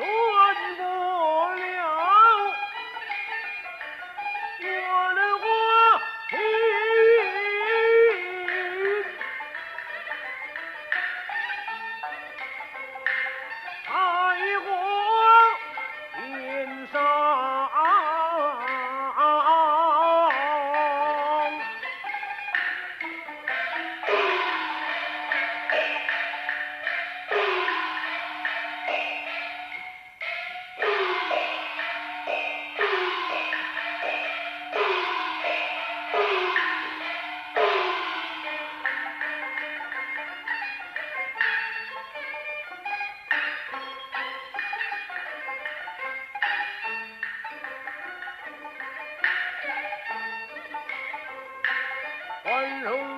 万 and old